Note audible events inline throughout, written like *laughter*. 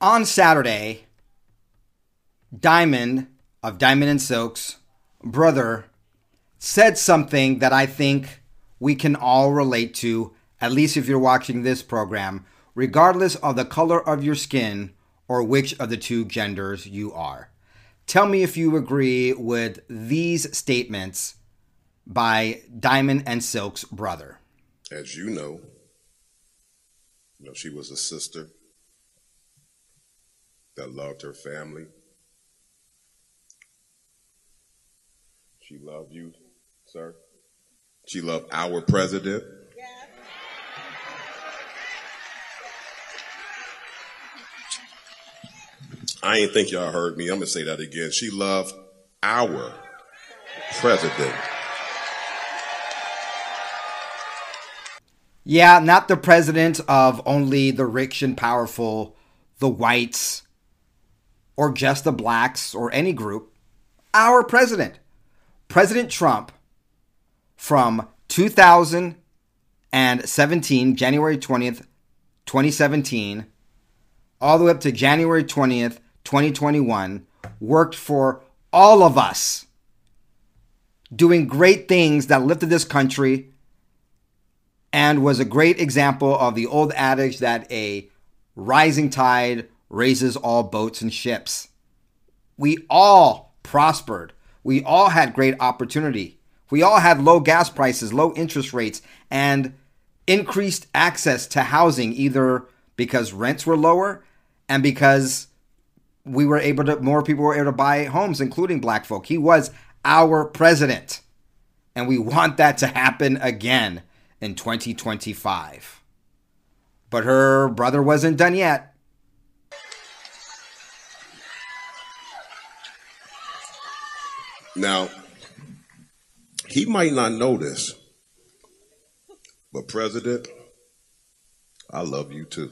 On Saturday, Diamond of Diamond and Silk's brother said something that I think we can all relate to, at least if you're watching this program, regardless of the color of your skin or which of the two genders you are. Tell me if you agree with these statements by Diamond and Silk's brother. As you know, you know, she was a sister that loved her family. She loved you, sir. She loved our president. I ain't think y'all heard me. I'm gonna say that again. She loved our president. Yeah, not the president of only the rich and powerful, the whites, or just the blacks or any group. Our president, President Trump, from 2017, January 20th, 2017, all the way up to January 20th, 2021, worked for all of us, doing great things that lifted this country and was a great example of the old adage that a rising tide raises all boats and ships. We all prospered. We all had great opportunity. We all had low gas prices, low interest rates, and increased access to housing, either because rents were lower and because we were able to, more people were able to buy homes, including black folk. He was our president. And we want that to happen again in 2025. But her brother wasn't done yet. Now, he might not know this, but President, I love you too.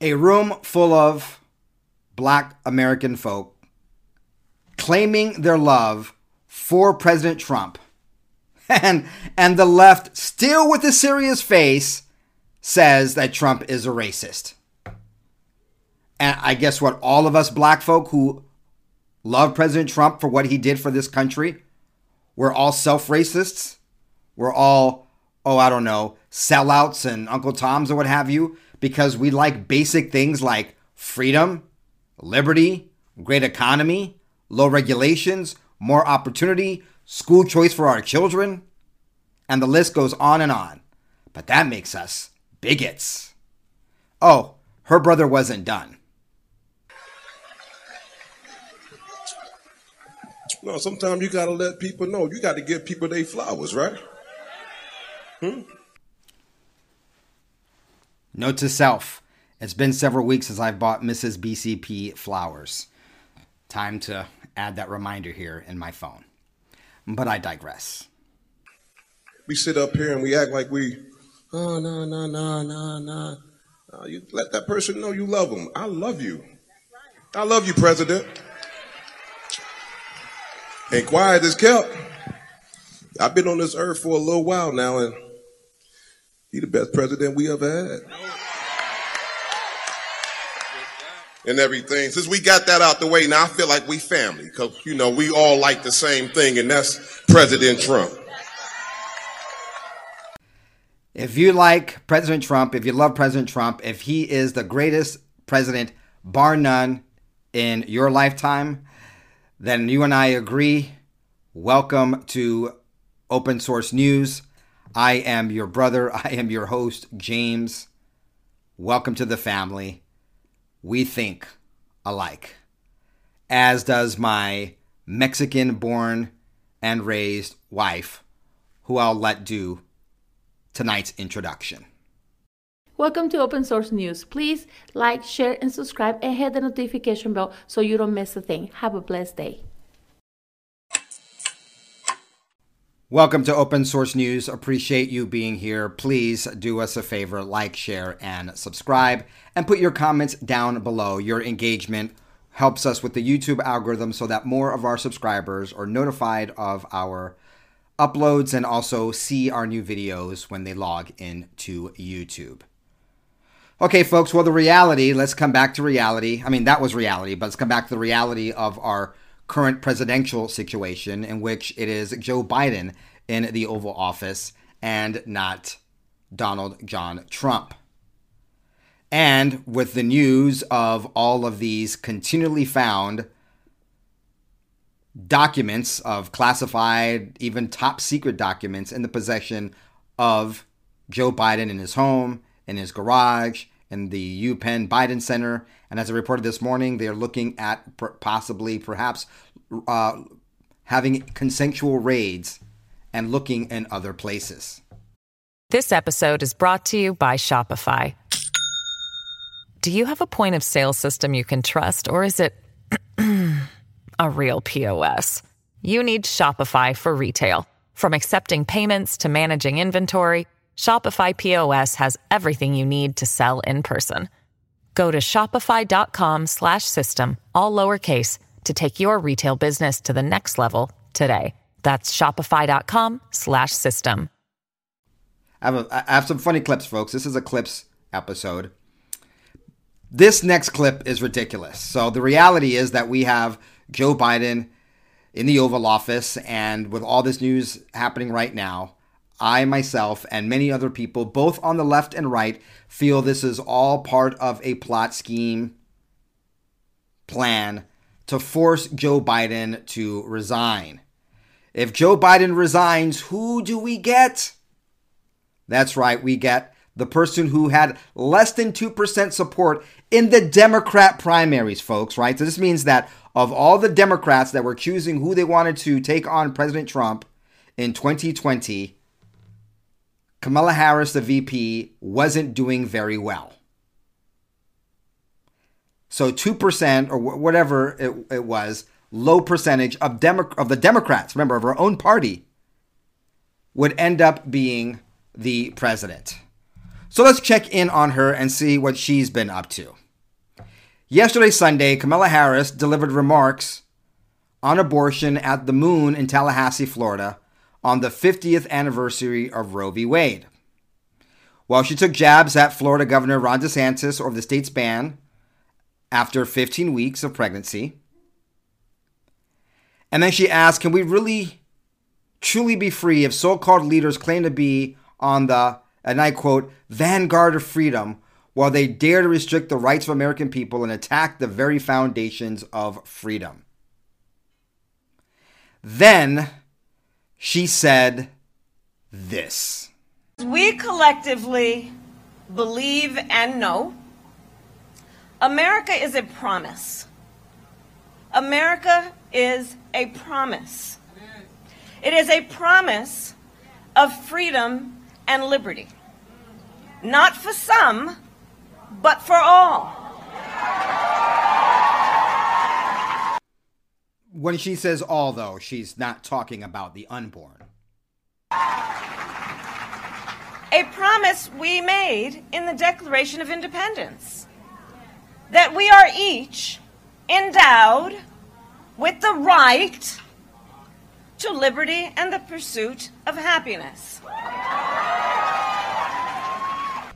A room full of black American folk claiming their love for President Trump. *laughs* And and the left still with a serious face says that Trump is a racist. And I guess what all of us black folk who love President Trump for what he did for this country, we're all self-racists. We're all oh, I don't know, sellouts and Uncle Toms or what have you because we like basic things like freedom, liberty, great economy, low regulations, more opportunity, school choice for our children, and the list goes on and on. But that makes us bigots. Oh, her brother wasn't done. No, sometimes you gotta let people know. You gotta give people their flowers, right? Hmm? Note to self it's been several weeks since I've bought Mrs. BCP flowers. Time to add that reminder here in my phone. But I digress. We sit up here and we act like we, oh, no, no, no, no, no. Uh, you let that person know you love them. I love you. I love you, President. And quiet is kept. I've been on this earth for a little while now, and he the best president we ever had. And everything. Since we got that out the way, now I feel like we family, because you know we all like the same thing, and that's President Trump. If you like President Trump, if you love President Trump, if he is the greatest president, bar none, in your lifetime, then you and I agree. Welcome to Open Source News. I am your brother. *laughs* I am your host, James. Welcome to the family. We think alike, as does my Mexican born and raised wife, who I'll let do tonight's introduction. Welcome to Open Source News. Please like, share, and subscribe and hit the notification bell so you don't miss a thing. Have a blessed day. Welcome to Open Source News. Appreciate you being here. Please do us a favor like, share, and subscribe, and put your comments down below. Your engagement helps us with the YouTube algorithm so that more of our subscribers are notified of our uploads and also see our new videos when they log into YouTube. Okay, folks, well, the reality, let's come back to reality. I mean, that was reality, but let's come back to the reality of our current presidential situation in which it is Joe Biden in the Oval Office and not Donald John Trump. And with the news of all of these continually found documents of classified, even top secret documents in the possession of Joe Biden in his home, in his garage, in the UPenn Biden Center. And as I reported this morning, they're looking at possibly, perhaps, uh, having consensual raids and looking in other places. This episode is brought to you by Shopify. Do you have a point of sale system you can trust, or is it *clears throat* a real POS? You need Shopify for retail. From accepting payments to managing inventory, Shopify POS has everything you need to sell in person. Go to shopify.com/system all lowercase to take your retail business to the next level today. That's shopify.com/system. I have, a, I have some funny clips, folks. This is a clips episode. This next clip is ridiculous. So the reality is that we have Joe Biden in the Oval Office, and with all this news happening right now, I myself and many other people, both on the left and right, feel this is all part of a plot scheme plan to force Joe Biden to resign. If Joe Biden resigns, who do we get? That's right, we get the person who had less than 2% support in the Democrat primaries, folks, right? So this means that of all the Democrats that were choosing who they wanted to take on President Trump in 2020, Kamala Harris, the VP, wasn't doing very well. So 2% or whatever it, it was, low percentage of, Demo- of the Democrats, remember, of her own party, would end up being the president. So let's check in on her and see what she's been up to. Yesterday, Sunday, Kamala Harris delivered remarks on abortion at the Moon in Tallahassee, Florida, on the 50th anniversary of Roe v. Wade. While she took jabs at Florida Governor Ron DeSantis over the state's ban after 15 weeks of pregnancy. And then she asked, Can we really truly be free if so called leaders claim to be on the, and I quote, vanguard of freedom while they dare to restrict the rights of American people and attack the very foundations of freedom? Then she said this. We collectively believe and know America is a promise. America is a promise. It is a promise of freedom and liberty. Not for some, but for all. When she says all, though, she's not talking about the unborn. A promise we made in the Declaration of Independence that we are each endowed with the right to liberty and the pursuit of happiness.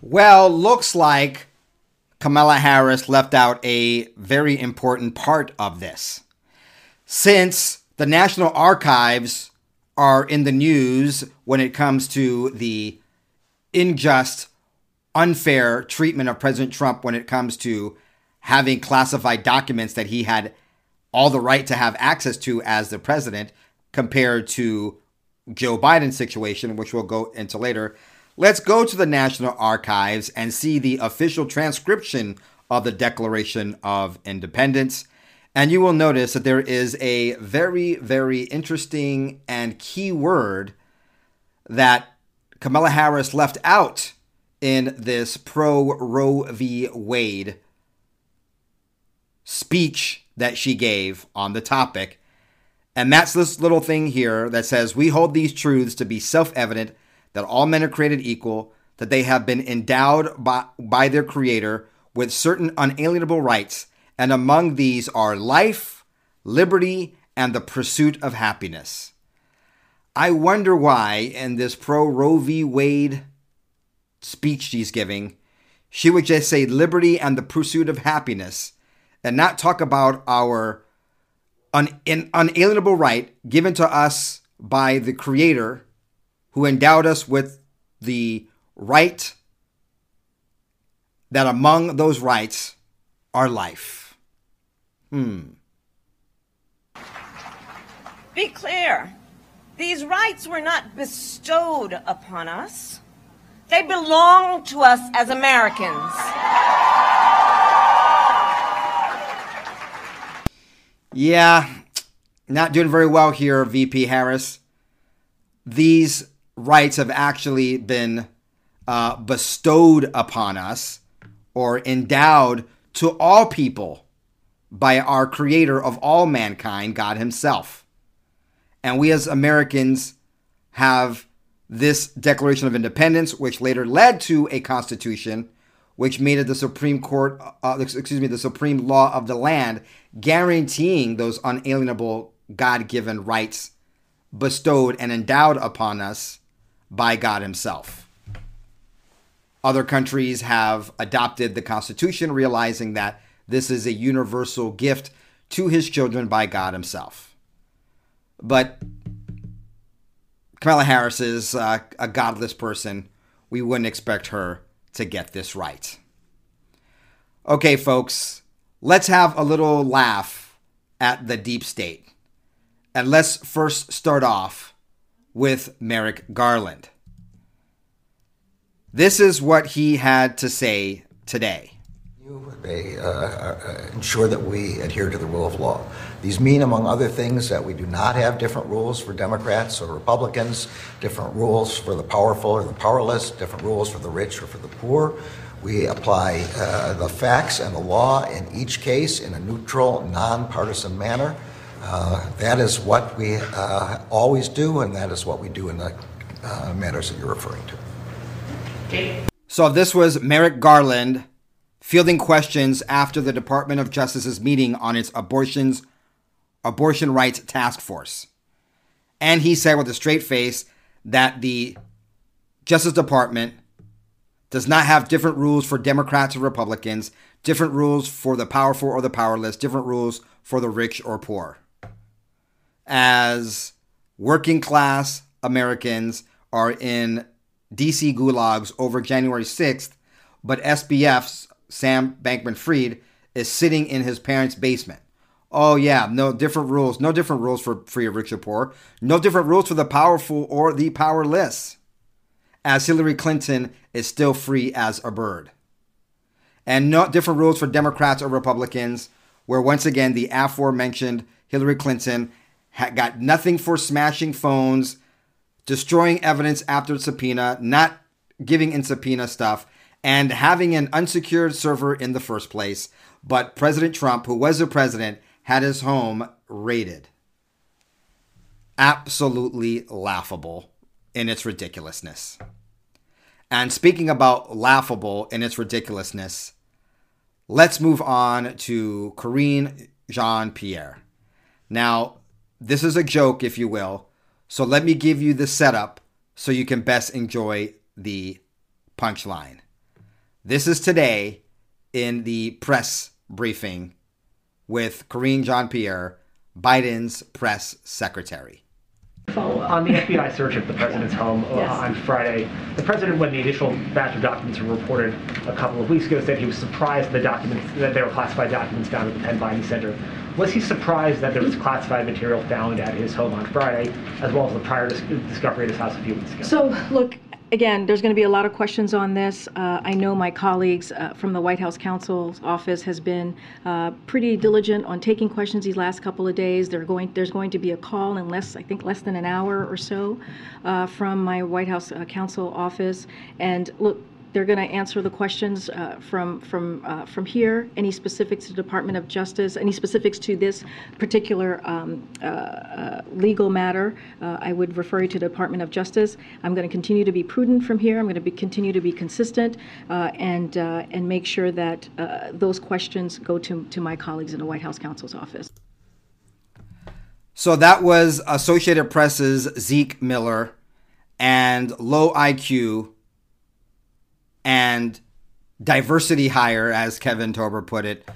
Well, looks like Kamala Harris left out a very important part of this since the National Archives are in the news when it comes to the unjust, unfair treatment of President Trump when it comes to having classified documents that he had all the right to have access to as the president compared to Joe Biden's situation, which we'll go into later. Let's go to the National Archives and see the official transcription of the Declaration of Independence. And you will notice that there is a very, very interesting and key word that Kamala Harris left out in this pro Roe v. Wade speech that she gave on the topic. And that's this little thing here that says, We hold these truths to be self evident that all men are created equal, that they have been endowed by, by their Creator with certain unalienable rights, and among these are life, liberty, and the pursuit of happiness. I wonder why, in this pro Roe v. Wade speech she's giving, she would just say liberty and the pursuit of happiness and not talk about our un- unalienable right given to us by the Creator who endowed us with the right that among those rights are life. Hmm. Be clear. These rights were not bestowed upon us. They belong to us as Americans. Yeah, not doing very well here, VP Harris. These rights have actually been uh, bestowed upon us or endowed to all people by our creator of all mankind, God Himself. And we as Americans have this Declaration of Independence, which later led to a constitution, which made it the Supreme Court, uh, excuse me, the supreme law of the land, guaranteeing those unalienable God given rights bestowed and endowed upon us by God Himself. Other countries have adopted the Constitution, realizing that this is a universal gift to His children by God Himself. But Kamala Harris is uh, a godless person. We wouldn't expect her to get this right. Okay, folks, let's have a little laugh at the deep state. And let's first start off with Merrick Garland. This is what he had to say today. They uh, uh, ensure that we adhere to the rule of law. These mean, among other things, that we do not have different rules for Democrats or Republicans, different rules for the powerful or the powerless, different rules for the rich or for the poor. We apply uh, the facts and the law in each case in a neutral, nonpartisan manner. Uh, that is what we uh, always do, and that is what we do in the uh, matters that you're referring to. So, this was Merrick Garland fielding questions after the Department of Justice's meeting on its abortions abortion rights task force. And he said with a straight face that the Justice Department does not have different rules for Democrats or Republicans, different rules for the powerful or the powerless, different rules for the rich or poor. As working class Americans are in DC gulags over January 6th, but SBF's Sam Bankman Fried is sitting in his parents' basement. Oh, yeah, no different rules. No different rules for free rich or poor. No different rules for the powerful or the powerless. As Hillary Clinton is still free as a bird. And no different rules for Democrats or Republicans, where once again the aforementioned Hillary Clinton got nothing for smashing phones, destroying evidence after subpoena, not giving in subpoena stuff, and having an unsecured server in the first place. But President Trump, who was the president, had his home raided. Absolutely laughable in its ridiculousness. And speaking about laughable in its ridiculousness, let's move on to Karine Jean Pierre. Now, this is a joke, if you will, so let me give you the setup so you can best enjoy the punchline. This is today in the press briefing with Karine Jean Pierre, Biden's press secretary. On the FBI search of the president's home uh, yes. on Friday, the president, when the initial batch of documents were reported a couple of weeks ago, said he was surprised the documents that there were classified documents found at the Penn Biden Center. Was he surprised that there was classified material found at his home on Friday, as well as the prior dis- discovery at his house a few weeks ago? So, look, again, there's going to be a lot of questions on this. Uh, I know my colleagues uh, from the White House counsel's office has been uh, pretty diligent on taking questions these last couple of days. Going, there's going to be a call in less, I think, less than an hour or so uh, from my White House uh, counsel office. And look, they're going to answer the questions uh, from from uh, from here. Any specifics to Department of Justice, any specifics to this particular um, uh, uh legal matter, uh, I would refer you to the Department of Justice. I'm going to continue to be prudent from here. I'm going to be, continue to be consistent uh, and and make sure that those questions go to to my colleagues in the White House counsel's office. So that was Associated Press's Zeke Miller and low IQ and diversity hire, as Kevin Tober put it,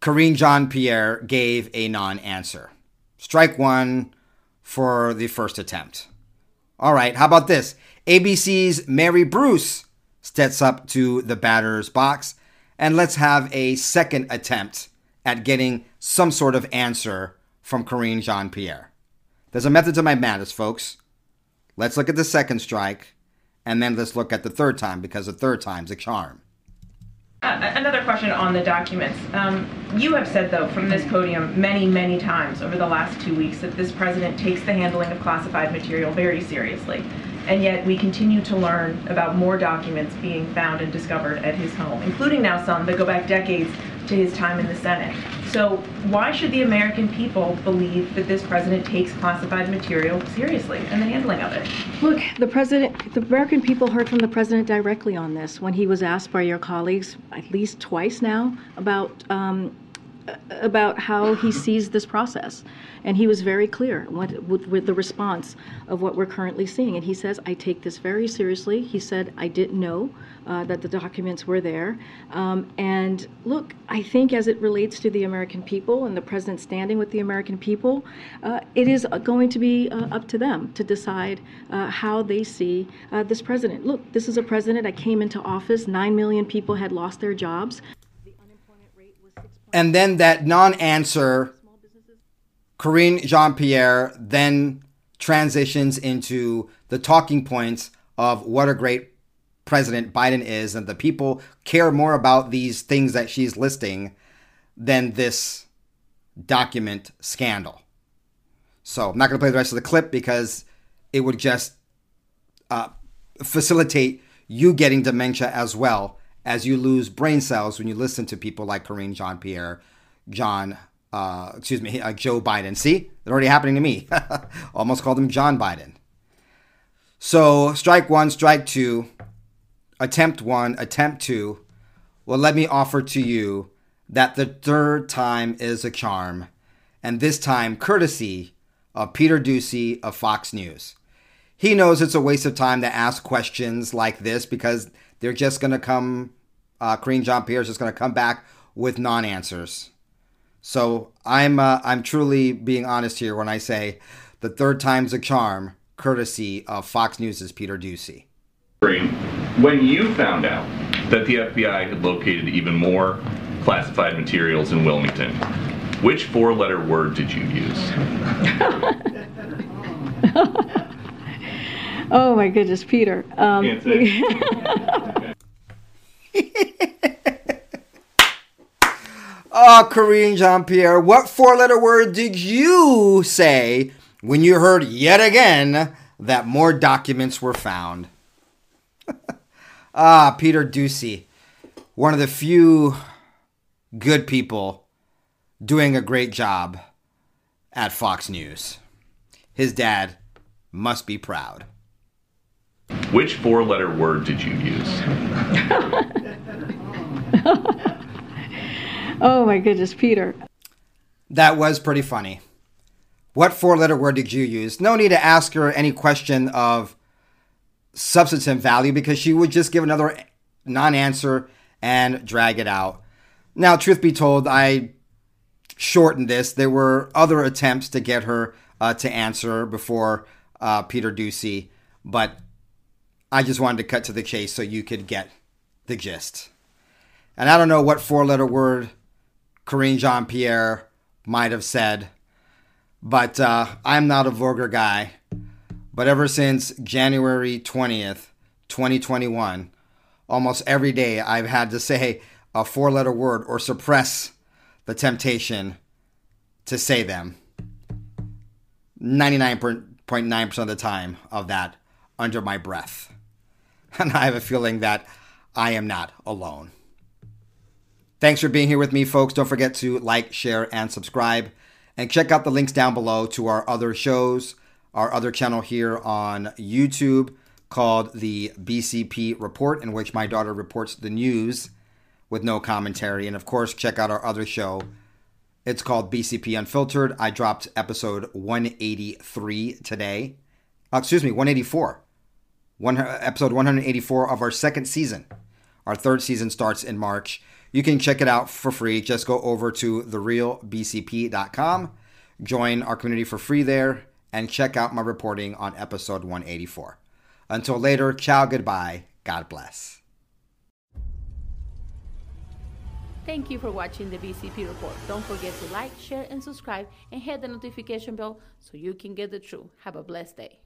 Karine Jean Pierre gave a non answer. Strike one for the first attempt. All right, how about this? ABC's Mary Bruce steps up to the batter's box, and let's have a second attempt at getting some sort of answer from Karine Jean Pierre. There's a method to my madness, folks. Let's look at the second strike and then let's look at the third time because the third time's a charm. Uh, another question on the documents. Um, you have said, though, from this podium many, many times over the last two weeks that this president takes the handling of classified material very seriously. And yet we continue to learn about more documents being found and discovered at his home, including now some that go back decades to his time in the Senate. So why should the American people believe that this president takes classified material seriously and the handling of it? Look, the president, the American people heard from the president directly on this when he was asked by your colleagues at least twice now about um, about how he sees this process. And he was very clear with, with, with, the response of what we're currently seeing. And he says, I take this very seriously. He said, I didn't know uh, that the documents were there. Um, and look, I think as it relates to the American people and the president standing with the American people, uh, it is going to be uh, up to them to decide uh, how they see uh, this president. Look, this is a president that came into office, 9 million people had lost their jobs. And then that non answer, Karine Jean Pierre then transitions into the talking points of what a great president Biden is, and the people care more about these things that she's listing than this document scandal. So I'm not going to play the rest of the clip because it would just uh, facilitate you getting dementia as well as you lose brain cells when you listen to people like Karine Jean Pierre, John, uh, excuse me, Joe Biden. See, it's already happening to me. *laughs* Almost called him John Biden. So, strike one, strike two, attempt one, attempt two. Well, let me offer to you that the third time is a charm, and this time courtesy of Peter Doocy of Fox News. He knows it's a waste of time to ask questions like this because they're just going to come uh, Karine Jean Pierre is just going to come back with non-answers. So I'm uh, I'm truly being honest here when I say the third time's a charm, courtesy of Fox News' Peter Doocy. When you found out that the FBI had located even more classified materials in Wilmington, which four-letter word did you use? *laughs* oh my goodness, Peter. Um, *laughs* *laughs* oh, Karine Jean Pierre, what four letter word did you say when you heard yet again that more documents were found? *laughs* ah, Peter Doocy, one of the few good people doing a great job at Fox News. His dad must be proud. Which four letter word did you use? *laughs* oh my goodness, Peter. That was pretty funny. What four letter word did you use? No need to ask her any question of substantive value because she would just give another non answer and drag it out. Now, truth be told, I shortened this. There were other attempts to get her uh, to answer before uh, Peter Doocy, but I just wanted to cut to the chase so you could get the gist. And I don't know what four letter word Karine Jean Pierre might have said, but uh, I'm not a vulgar guy. But ever since January 20th, 2021, almost every day I've had to say a four letter word or suppress the temptation to say them. 99.9% of the time of that under my breath. *laughs* And I have a feeling that I am not alone. Thanks for being here with me, folks. Don't forget to like, share, and subscribe. And check out the links down below to our other shows, our other channel here on YouTube called the BCP Report, in which my daughter reports the news with no commentary. And of course, check out our other show. It's called BCP Unfiltered. I dropped episode 183 today. Uh, excuse me, 184. One, episode 184 of our second season. Our third season starts in March. You can check it out for free. Just go over to therealbcp.com, join our community for free there, and check out my reporting on episode 184. Until later, ciao, goodbye, God bless. Thank you for watching the BCP Report. Don't forget to like, share, and subscribe, and hit the notification bell so you can get the truth. Have a blessed day.